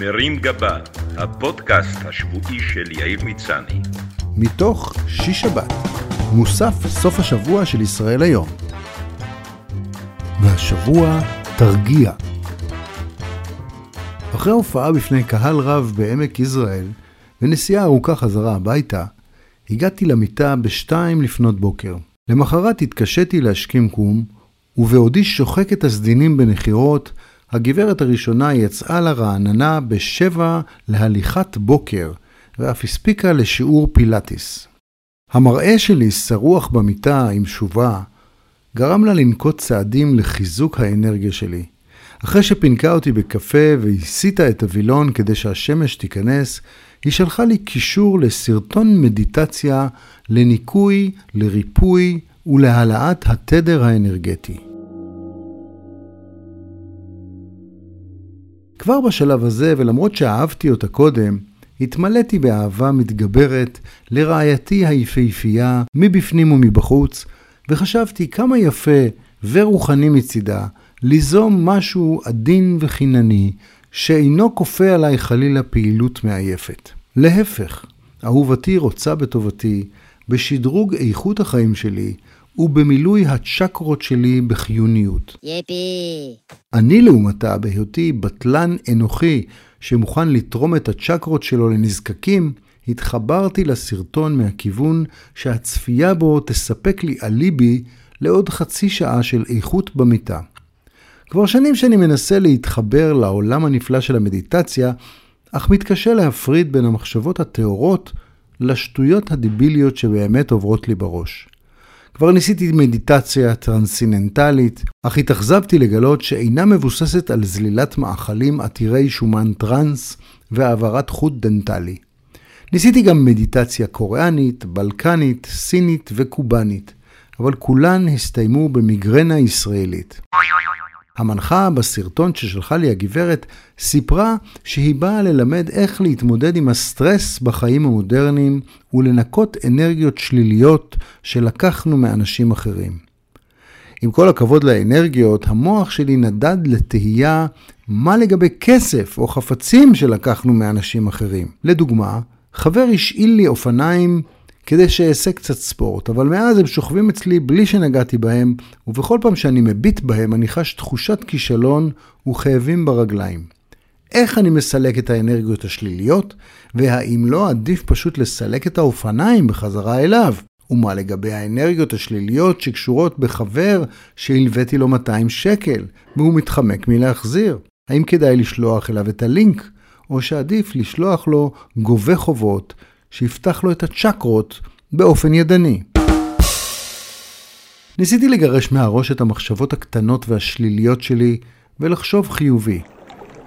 מרים גבה, הפודקאסט השבועי של יאיר מצני. מתוך שיש שבת, מוסף סוף השבוע של ישראל היום. והשבוע תרגיע. אחרי הופעה בפני קהל רב בעמק יזרעאל, ונסיעה ארוכה חזרה הביתה, הגעתי למיטה בשתיים לפנות בוקר. למחרת התקשיתי להשכים קום, ובעודי שוחק את הסדינים בנחירות, הגברת הראשונה יצאה לרעננה בשבע להליכת בוקר, ואף הספיקה לשיעור פילאטיס. המראה שלי שרוח במיטה עם שובה, גרם לה לנקוט צעדים לחיזוק האנרגיה שלי. אחרי שפינקה אותי בקפה והסיטה את הווילון כדי שהשמש תיכנס, היא שלחה לי קישור לסרטון מדיטציה לניקוי, לריפוי ולהעלאת התדר האנרגטי. כבר בשלב הזה, ולמרות שאהבתי אותה קודם, התמלאתי באהבה מתגברת לרעייתי היפהפייה מבפנים ומבחוץ, וחשבתי כמה יפה ורוחני מצידה ליזום משהו עדין וחינני, שאינו כופה עליי חלילה פעילות מעייפת. להפך, אהובתי רוצה בטובתי, בשדרוג איכות החיים שלי, ובמילוי הצ'קרות שלי בחיוניות. יפי. אני לעומתה, בהיותי בטלן אנוכי שמוכן לתרום את הצ'קרות שלו לנזקקים, התחברתי לסרטון מהכיוון שהצפייה בו תספק לי אליבי לעוד חצי שעה של איכות במיטה. כבר שנים שאני מנסה להתחבר לעולם הנפלא של המדיטציה, אך מתקשה להפריד בין המחשבות הטהורות לשטויות הדיביליות שבאמת עוברות לי בראש. כבר ניסיתי מדיטציה טרנסצנדנטלית, אך התאכזבתי לגלות שאינה מבוססת על זלילת מאכלים עתירי שומן טרנס והעברת חוט דנטלי. ניסיתי גם מדיטציה קוריאנית, בלקנית, סינית וקובאנית, אבל כולן הסתיימו במיגרנה ישראלית. המנחה בסרטון ששלחה לי הגברת סיפרה שהיא באה ללמד איך להתמודד עם הסטרס בחיים המודרניים ולנקות אנרגיות שליליות שלקחנו מאנשים אחרים. עם כל הכבוד לאנרגיות, המוח שלי נדד לתהייה מה לגבי כסף או חפצים שלקחנו מאנשים אחרים. לדוגמה, חבר השאיל לי אופניים כדי שאעשה קצת ספורט, אבל מאז הם שוכבים אצלי בלי שנגעתי בהם, ובכל פעם שאני מביט בהם אני חש תחושת כישלון וכאבים ברגליים. איך אני מסלק את האנרגיות השליליות, והאם לא עדיף פשוט לסלק את האופניים בחזרה אליו? ומה לגבי האנרגיות השליליות שקשורות בחבר שהלוויתי לו 200 שקל, והוא מתחמק מלהחזיר? האם כדאי לשלוח אליו את הלינק, או שעדיף לשלוח לו גובה חובות שיפתח לו את הצ'קרות באופן ידני. ניסיתי לגרש מהראש את המחשבות הקטנות והשליליות שלי ולחשוב חיובי.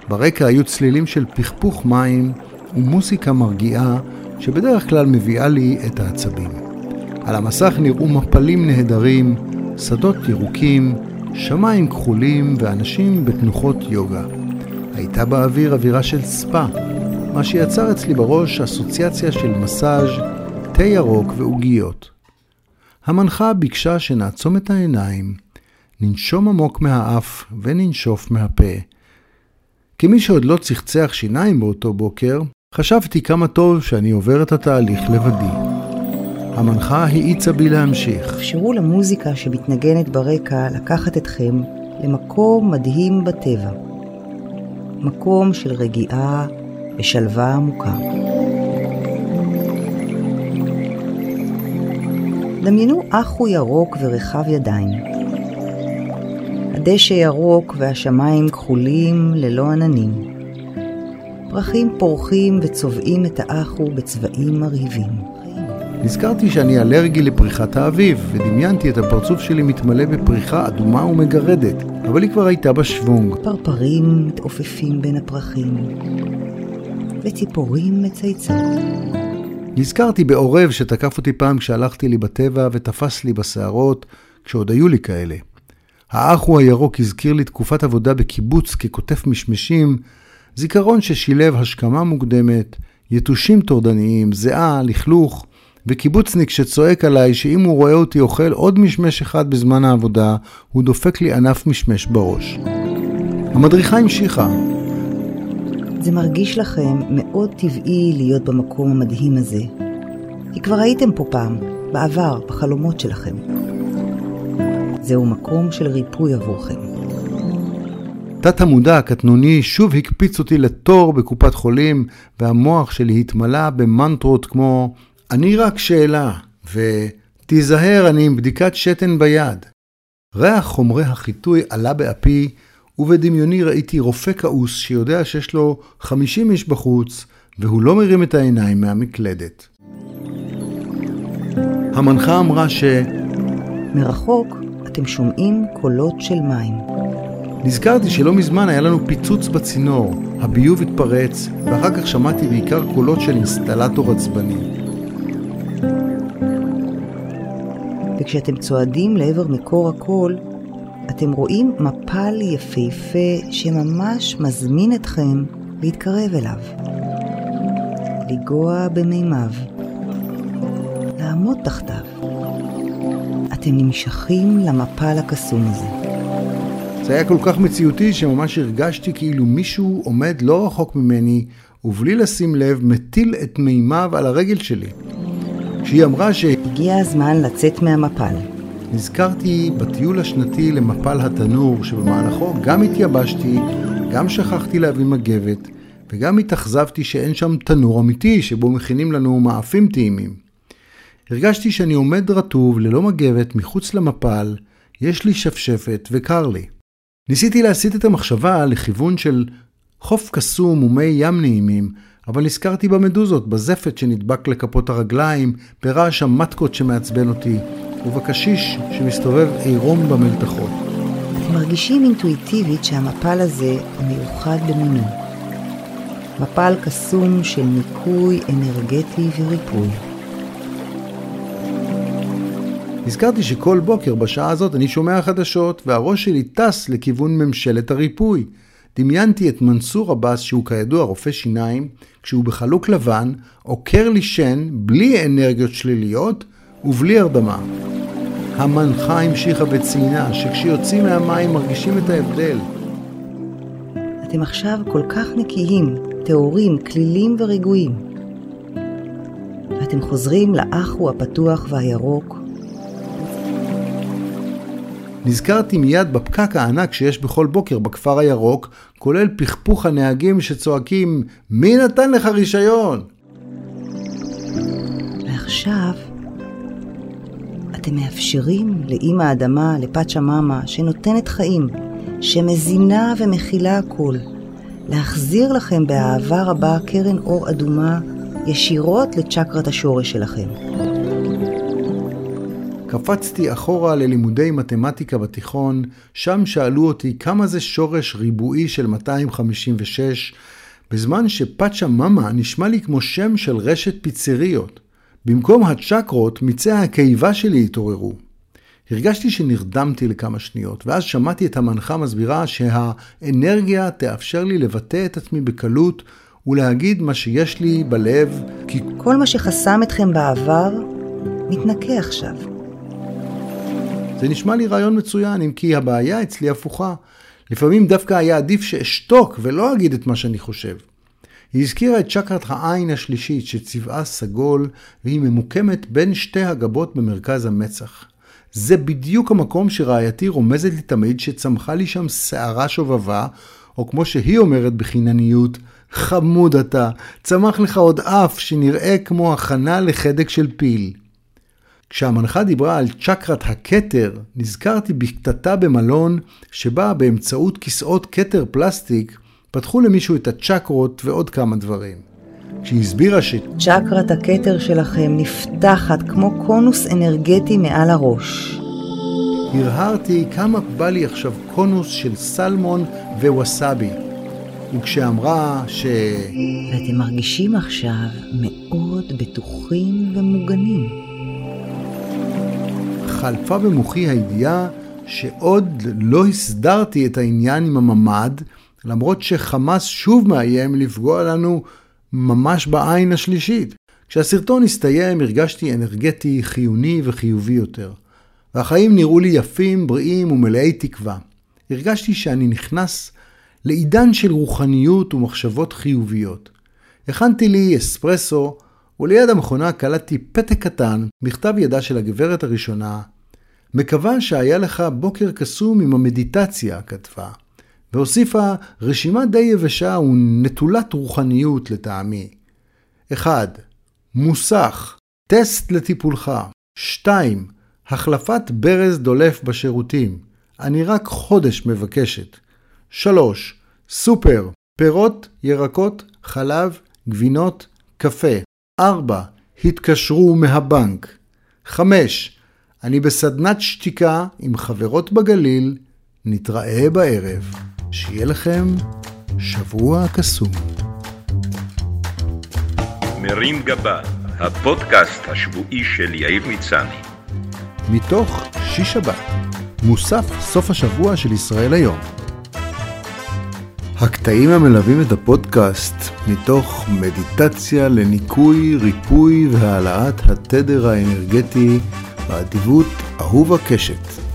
ברקע היו צלילים של פכפוך מים ומוסיקה מרגיעה שבדרך כלל מביאה לי את העצבים. על המסך נראו מפלים נהדרים, שדות ירוקים, שמיים כחולים ואנשים בתנוחות יוגה. הייתה באוויר אווירה של ספא, מה שיצר אצלי בראש אסוציאציה של מסאז', תה ירוק ועוגיות. המנחה ביקשה שנעצום את העיניים, ננשום עמוק מהאף וננשוף מהפה. כמי שעוד לא צחצח שיניים באותו בוקר, חשבתי כמה טוב שאני עובר את התהליך לבדי. המנחה האיצה בי להמשיך. אפשרו למוזיקה שמתנגנת ברקע לקחת אתכם למקום מדהים בטבע. מקום של רגיעה ושלווה עמוקה. דמיינו אחו ירוק ורחב ידיים. הדשא ירוק והשמיים כחולים ללא עננים. פרחים פורחים וצובעים את האחו בצבעים מרהיבים. נזכרתי שאני אלרגי לפריחת האביב, ודמיינתי את הפרצוף שלי מתמלא בפריחה אדומה ומגרדת, אבל היא כבר הייתה בשוונג. פרפרים מתעופפים בין הפרחים, וציפורים מצייצות. נזכרתי בעורב שתקף אותי פעם כשהלכתי לי בטבע ותפס לי בשערות, כשעוד היו לי כאלה. האחו הירוק הזכיר לי תקופת עבודה בקיבוץ ככותף משמשים, זיכרון ששילב השכמה מוקדמת, יתושים טורדניים, זיעה, לכלוך, וקיבוצניק שצועק עליי שאם הוא רואה אותי אוכל עוד משמש אחד בזמן העבודה, הוא דופק לי ענף משמש בראש. המדריכה המשיכה. זה מרגיש לכם מאוד טבעי להיות במקום המדהים הזה. כי כבר הייתם פה פעם, בעבר, בחלומות שלכם. זהו מקום של ריפוי עבורכם. תת המודע הקטנוני שוב הקפיץ אותי לתור בקופת חולים, והמוח שלי התמלא במנטרות כמו אני רק שאלה, ותיזהר, אני עם בדיקת שתן ביד. ריח חומרי החיטוי עלה באפי, ובדמיוני ראיתי רופא כעוס שיודע שיש לו 50 איש בחוץ, והוא לא מרים את העיניים מהמקלדת. המנחה אמרה ש... מרחוק אתם שומעים קולות של מים. נזכרתי שלא מזמן היה לנו פיצוץ בצינור, הביוב התפרץ, ואחר כך שמעתי בעיקר קולות של אינסטלטור עצבני. וכשאתם צועדים לעבר מקור הקול, אתם רואים מפל יפהפה שממש מזמין אתכם להתקרב אליו. לגוע במימיו. לעמוד תחתיו. אתם נמשכים למפל הקסום הזה. זה היה כל כך מציאותי שממש הרגשתי כאילו מישהו עומד לא רחוק ממני, ובלי לשים לב מטיל את מימיו על הרגל שלי. כשהיא אמרה ש... הגיע הזמן לצאת מהמפל. נזכרתי בטיול השנתי למפל התנור, שבמהלכו גם התייבשתי, גם שכחתי להביא מגבת, וגם התאכזבתי שאין שם תנור אמיתי שבו מכינים לנו מאפים טעימים. הרגשתי שאני עומד רטוב ללא מגבת מחוץ למפל, יש לי שפשפת וקר לי. ניסיתי להסיט את המחשבה לכיוון של חוף קסום ומי ים נעימים, אבל נזכרתי במדוזות, בזפת שנדבק לכפות הרגליים, ברעש המטקות שמעצבן אותי, ובקשיש שמסתובב עירום במלתחות. אתם מרגישים אינטואיטיבית שהמפל הזה מיוחד במינו. מפל קסום של ניקוי אנרגטי וריפוי. נזכרתי שכל בוקר בשעה הזאת אני שומע חדשות, והראש שלי טס לכיוון ממשלת הריפוי. דמיינתי את מנסור עבאס, שהוא כידוע רופא שיניים, כשהוא בחלוק לבן, עוקר לי שן, בלי אנרגיות שליליות ובלי הרדמה. המנחה המשיכה וציינה שכשיוצאים מהמים מרגישים את ההבדל. אתם עכשיו כל כך נקיים, טהורים, כלילים ורגועים. ואתם חוזרים לאחו הפתוח והירוק, נזכרתי מיד בפקק הענק שיש בכל בוקר בכפר הירוק, כולל פכפוך הנהגים שצועקים, מי נתן לך רישיון? ועכשיו אתם מאפשרים לאימא האדמה, לפאצ'ה מאמה, שנותנת חיים, שמזינה ומכילה הכל, להחזיר לכם באהבה רבה קרן אור אדומה ישירות לצ'קרת השורש שלכם. קפצתי אחורה ללימודי מתמטיקה בתיכון, שם שאלו אותי כמה זה שורש ריבועי של 256, בזמן שפאצ'ה מאמה נשמע לי כמו שם של רשת פיצריות. במקום הצ'קרות, מיצי הקיבה שלי התעוררו. הרגשתי שנרדמתי לכמה שניות, ואז שמעתי את המנחה מסבירה שהאנרגיה תאפשר לי לבטא את עצמי בקלות ולהגיד מה שיש לי בלב, כי... כל מה שחסם אתכם בעבר, מתנקה עכשיו. זה נשמע לי רעיון מצוין, אם כי הבעיה אצלי הפוכה. לפעמים דווקא היה עדיף שאשתוק ולא אגיד את מה שאני חושב. היא הזכירה את צ'קרת העין השלישית שצבעה סגול והיא ממוקמת בין שתי הגבות במרכז המצח. זה בדיוק המקום שרעייתי רומזת לי תמיד שצמחה לי שם שערה שובבה, או כמו שהיא אומרת בחינניות, חמוד אתה, צמח לך עוד אף שנראה כמו הכנה לחדק של פיל. כשהמנחה דיברה על צ'קרת הכתר, נזכרתי בקטטה במלון שבה באמצעות כיסאות כתר פלסטיק פתחו למישהו את הצ'קרות ועוד כמה דברים. כשהיא הסבירה ש... צ'קרת הכתר שלכם נפתחת כמו קונוס אנרגטי מעל הראש. הרהרתי כמה בא לי עכשיו קונוס של סלמון וווסאבי. וכשאמרה ש... ואתם מרגישים עכשיו מאוד בטוחים ומוגנים. חלפה במוחי הידיעה שעוד לא הסדרתי את העניין עם הממ"ד, למרות שחמאס שוב מאיים לפגוע לנו ממש בעין השלישית. כשהסרטון הסתיים הרגשתי אנרגטי, חיוני וחיובי יותר. והחיים נראו לי יפים, בריאים ומלאי תקווה. הרגשתי שאני נכנס לעידן של רוחניות ומחשבות חיוביות. הכנתי לי אספרסו, וליד המכונה קלטתי פתק קטן, מכתב ידה של הגברת הראשונה. מקווה שהיה לך בוקר קסום עם המדיטציה, כתבה. והוסיפה רשימה די יבשה ונטולת רוחניות לטעמי. 1. מוסך, טסט לטיפולך. 2. החלפת ברז דולף בשירותים. אני רק חודש מבקשת. 3. סופר, פירות, ירקות, חלב, גבינות, קפה. 4. התקשרו מהבנק. 5. אני בסדנת שתיקה עם חברות בגליל, נתראה בערב. שיהיה לכם שבוע קסום. מרים גבה, הפודקאסט השבועי של יאיר מצני. מתוך שיש שבת, מוסף סוף השבוע של ישראל היום. הקטעים המלווים את הפודקאסט מתוך מדיטציה לניקוי, ריפוי והעלאת התדר האנרגטי באדיבות אהובה קשת.